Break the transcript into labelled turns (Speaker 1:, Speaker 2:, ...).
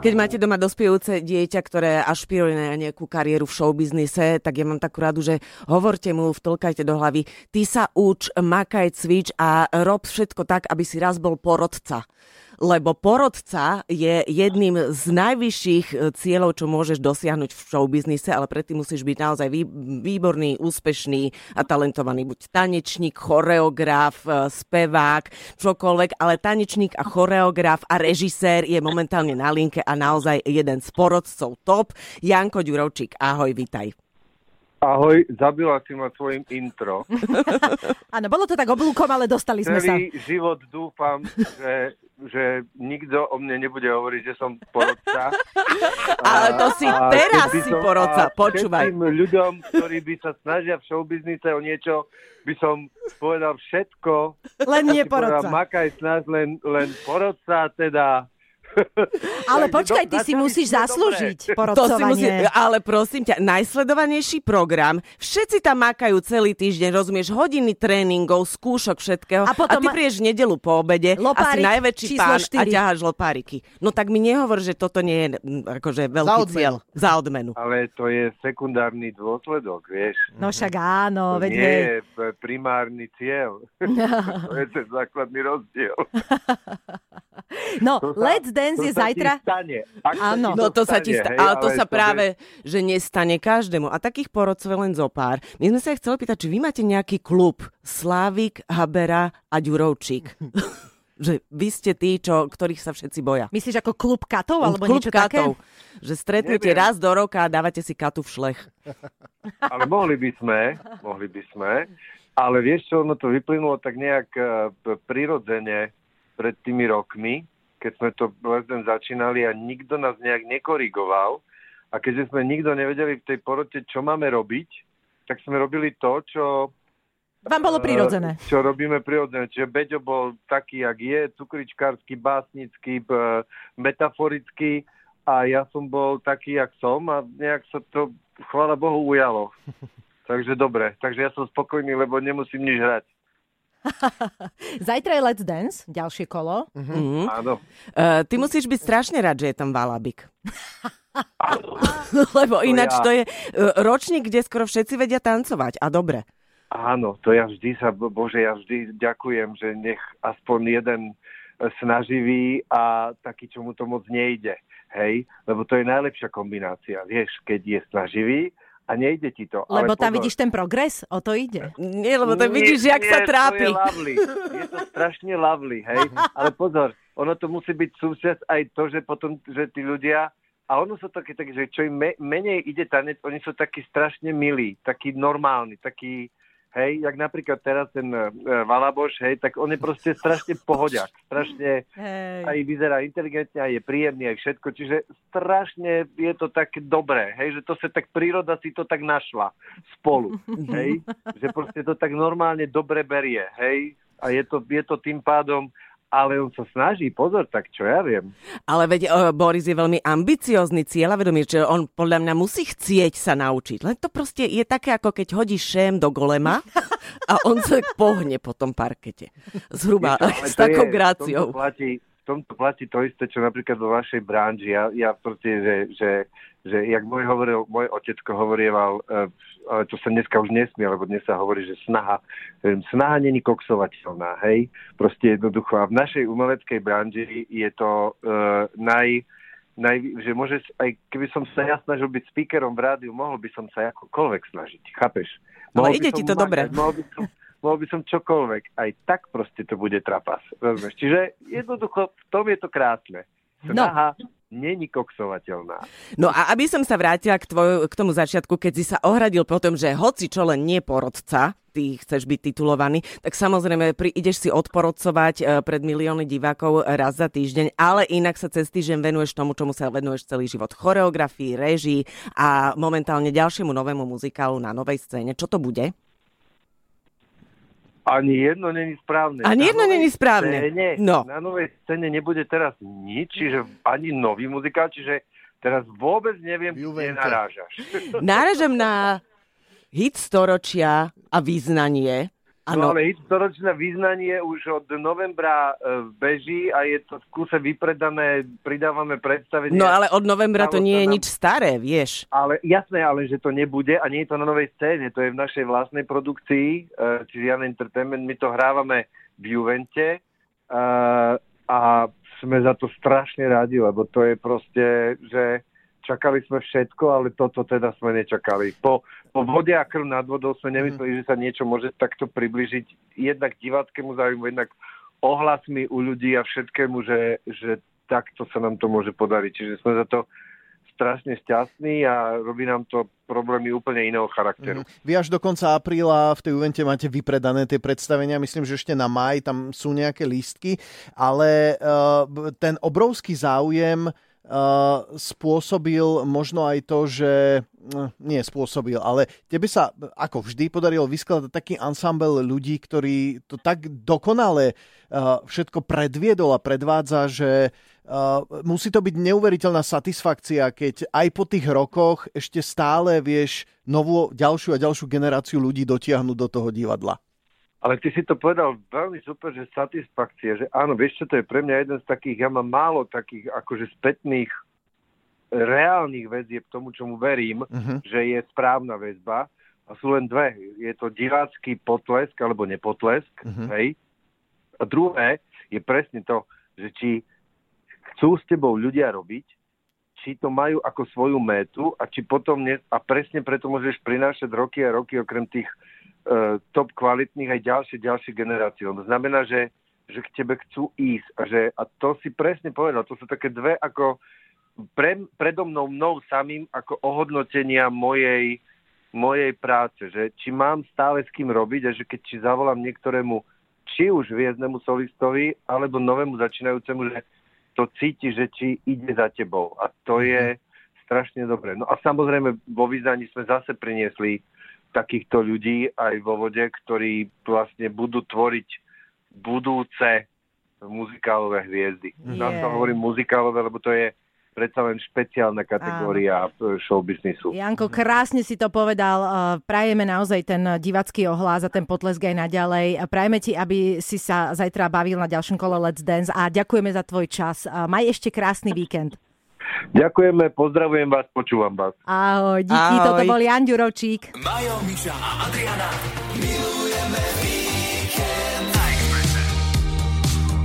Speaker 1: Keď máte doma dospievajúce dieťa, ktoré ašpiruje na nejakú kariéru v showbiznise, tak ja mám takú radu, že hovorte mu, vtlkajte do hlavy, ty sa uč, makaj, cvič a rob všetko tak, aby si raz bol porodca lebo porodca je jedným z najvyšších e, cieľov, čo môžeš dosiahnuť v showbiznise, ale predtým musíš byť naozaj výborný, úspešný a talentovaný. Buď tanečník, choreograf, e, spevák, čokoľvek, ale tanečník a choreograf a režisér je momentálne na linke a naozaj jeden z porodcov top. Janko Ďurovčík, ahoj, vitaj.
Speaker 2: Ahoj, zabila si ma svojim intro.
Speaker 3: Áno, bolo to tak oblúkom, ale dostali sme
Speaker 2: Celý sa. život dúfam, že, že nikto o mne nebude hovoriť, že som porodca.
Speaker 1: ale to si a teraz si som, porodca, počúvaj.
Speaker 2: ľuďom, ktorí by sa snažia v showbiznise o niečo, by som povedal všetko.
Speaker 3: Len nie porodca.
Speaker 2: Povedal, makaj snaž, len, len porodca, teda
Speaker 3: ale počkaj, ty si musíš zaslúžiť porodcovanie. To si musí,
Speaker 1: ale prosím ťa, najsledovanejší program, všetci tam makajú celý týždeň, rozumieš, hodiny tréningov, skúšok všetkého a, potom a ty prídeš v nedelu po obede,
Speaker 3: lopárik,
Speaker 1: asi najväčší pán
Speaker 3: 4.
Speaker 1: a ťaháš lopáriky. No tak mi nehovor, že toto nie je akože veľký za cieľ. Za odmenu.
Speaker 2: Ale to je sekundárny dôsledok, vieš.
Speaker 3: No však áno.
Speaker 2: To veď nie je primárny cieľ. to je ten základný rozdiel.
Speaker 3: No, to sa, Let's Dance
Speaker 2: to
Speaker 3: je zajtra.
Speaker 2: Áno.
Speaker 1: No to sa ti stane, ale to sa práve, že nestane každému. A takých porodcov je len zo pár. My sme sa chceli pýtať, či vy máte nejaký klub Slávik, Habera a Ďurovčík. že vy ste tí, čo, ktorých sa všetci boja.
Speaker 3: Myslíš ako klub katov alebo
Speaker 1: klub
Speaker 3: niečo
Speaker 1: katov,
Speaker 3: také?
Speaker 1: Že stretnete Neviem. raz do roka a dávate si katu v šlech.
Speaker 2: Ale mohli by sme, mohli by sme, ale vieš čo, ono to vyplynulo tak nejak uh, prirodzene pred tými rokmi, keď sme to lesden začínali a nikto nás nejak nekorigoval. A keďže sme nikto nevedeli v tej porote, čo máme robiť, tak sme robili to, čo...
Speaker 3: Vám bolo prirodzené.
Speaker 2: Čo robíme prirodzené. Čiže Beďo bol taký, jak je, cukričkársky, básnický, metaforický a ja som bol taký, jak som a nejak sa to, chvála Bohu, ujalo. Takže dobre, takže ja som spokojný, lebo nemusím nič hrať.
Speaker 3: Zajtra je Let's Dance, ďalšie kolo.
Speaker 2: Mm-hmm. Áno.
Speaker 1: Uh, ty musíš byť strašne rád, že je tam Valabik. Lebo ináč to, ja... to je uh, ročník, kde skoro všetci vedia tancovať. A dobre.
Speaker 2: Áno, to ja vždy sa, bože, ja vždy ďakujem, že nech aspoň jeden e, snaživý a taký, čo mu to moc nejde. Hej, lebo to je najlepšia kombinácia. Vieš, keď je snaživý a nejde ti to.
Speaker 3: Lebo
Speaker 2: ale
Speaker 3: tam vidíš ten progres, o to ide.
Speaker 1: Nie, lebo tam vidíš, jak sa trápi.
Speaker 2: To je, lovely. je to strašne lovely, hej. Ale pozor, ono to musí byť súčasť aj to, že potom, že tí ľudia, a ono sú také, také že čo im me, menej ide tanec, oni sú takí strašne milí, takí normálni, takí, hej, jak napríklad teraz ten uh, Valaboš, hej, tak on je proste strašne pohodiak, strašne hej. aj vyzerá inteligentne, aj je príjemný, aj všetko, čiže strašne je to tak dobré, hej, že to sa tak príroda si to tak našla spolu, hej, že proste to tak normálne dobre berie, hej, a je to, je to tým pádom ale on sa snaží, pozor, tak čo ja viem.
Speaker 1: Ale veď uh, Boris je veľmi ambiciózny cieľavedomý, že on podľa mňa musí chcieť sa naučiť. Len to proste je také, ako keď hodí šém do golema a on sa pohne po tom parkete. Zhruba s takou gráciou.
Speaker 2: V tomto, platí, tomto platí to isté, čo napríklad vo vašej branži. Ja, ja proste, že, že že jak môj, hovoril, môj otecko hovorieval, e, ale to sa dneska už nesmie, lebo dnes sa hovorí, že snaha, snaha není koksovateľná, hej? Proste jednoducho. A v našej umeleckej branži je to uh, naj, naj, že môže, aj keby som sa ja snažil byť speakerom v rádiu, mohol by som sa akokoľvek snažiť, chápeš?
Speaker 1: Mohol ale ide ti to dobre.
Speaker 2: Mohol by, som, mohol by som čokoľvek, aj tak proste to bude trapas, rozumieš? Čiže jednoducho v tom je to krásne. No. Snaha no není koksovateľná.
Speaker 1: No a aby som sa vrátila k, tvoj, k tomu začiatku, keď si sa ohradil potom, že hoci čo len nie porodca, ty chceš byť titulovaný, tak samozrejme pri, ideš si odporodcovať e, pred milióny divákov raz za týždeň, ale inak sa cez týždeň venuješ tomu, čomu sa venuješ celý život. Choreografii, režii a momentálne ďalšiemu novému muzikálu na novej scéne. Čo to bude?
Speaker 2: Ani jedno není správne.
Speaker 1: Ani jedno není správne.
Speaker 2: Scéne,
Speaker 1: no.
Speaker 2: Na novej scéne nebude teraz nič, čiže ani nový muzikál, čiže teraz vôbec neviem, kde narážaš.
Speaker 1: Náražam na hit storočia a význanie a
Speaker 2: No ale historičné význanie už od novembra e, beží a je to v kuse vypredané, pridávame predstavenie.
Speaker 1: No ale od novembra to nie je nič staré, vieš.
Speaker 2: Ale jasné, ale že to nebude a nie je to na novej scéne, to je v našej vlastnej produkcii, e, čiže Jan Entertainment, my to hrávame v Juvente e, a sme za to strašne radi, lebo to je proste, že čakali sme všetko, ale toto teda sme nečakali. Po, po vode a krv nad vodou sme nemysleli, že sa niečo môže takto približiť jednak diváckému záujmu, jednak ohlasmi u ľudí a všetkému, že, že takto sa nám to môže podariť. Čiže sme za to strašne šťastní a robí nám to problémy úplne iného charakteru. Mm.
Speaker 4: Vy až do konca apríla v tej Uvente máte vypredané tie predstavenia, myslím, že ešte na maj tam sú nejaké lístky, ale uh, ten obrovský záujem Uh, spôsobil možno aj to, že uh, nie spôsobil, ale tebe sa ako vždy podarilo vyskladať taký ensemble ľudí, ktorí to tak dokonale uh, všetko predviedol a predvádza, že musí to byť neuveriteľná satisfakcia, keď aj po tých rokoch ešte stále vieš novú, ďalšiu a ďalšiu generáciu ľudí dotiahnuť do toho divadla.
Speaker 2: Ale ty si to povedal veľmi super, že satisfakcia, že áno, vieš čo, to je pre mňa jeden z takých, ja mám málo takých akože spätných reálnych väzieb tomu, čomu verím, uh-huh. že je správna väzba. A sú len dve. Je to divácky potlesk alebo nepotlesk. Uh-huh. Hej. A druhé je presne to, že či chcú s tebou ľudia robiť, či to majú ako svoju métu a či potom ne, a presne preto môžeš prinášať roky a roky okrem tých top kvalitných aj ďalšie, ďalšie generácie. To znamená, že, že k tebe chcú ísť. A, že, a to si presne povedal, to sú také dve ako pre, predo mnou, mnou samým ako ohodnotenia mojej, mojej práce. Že či mám stále s kým robiť a že keď či zavolám niektorému či už vieznemu solistovi alebo novému začínajúcemu, že to cíti, že či ide za tebou. A to je mhm. strašne dobré. No a samozrejme vo význaní sme zase priniesli takýchto ľudí aj vo vode, ktorí vlastne budú tvoriť budúce muzikálové hviezdy. Yeah. Nám hovorím muzikálové, lebo to je predsa len špeciálna kategória Áno. showbiznisu.
Speaker 3: Janko, krásne si to povedal. Prajeme naozaj ten divacký ohlas a ten potlesk aj naďalej. Prajeme ti, aby si sa zajtra bavil na ďalšom kole Let's Dance a ďakujeme za tvoj čas. Maj ešte krásny víkend.
Speaker 2: Ďakujeme, pozdravujem vás, počúvam vás.
Speaker 3: Ahoj, díky, Ahoj. toto bol Jan Ďuročík.
Speaker 5: Majo, Miša a Adriana milujú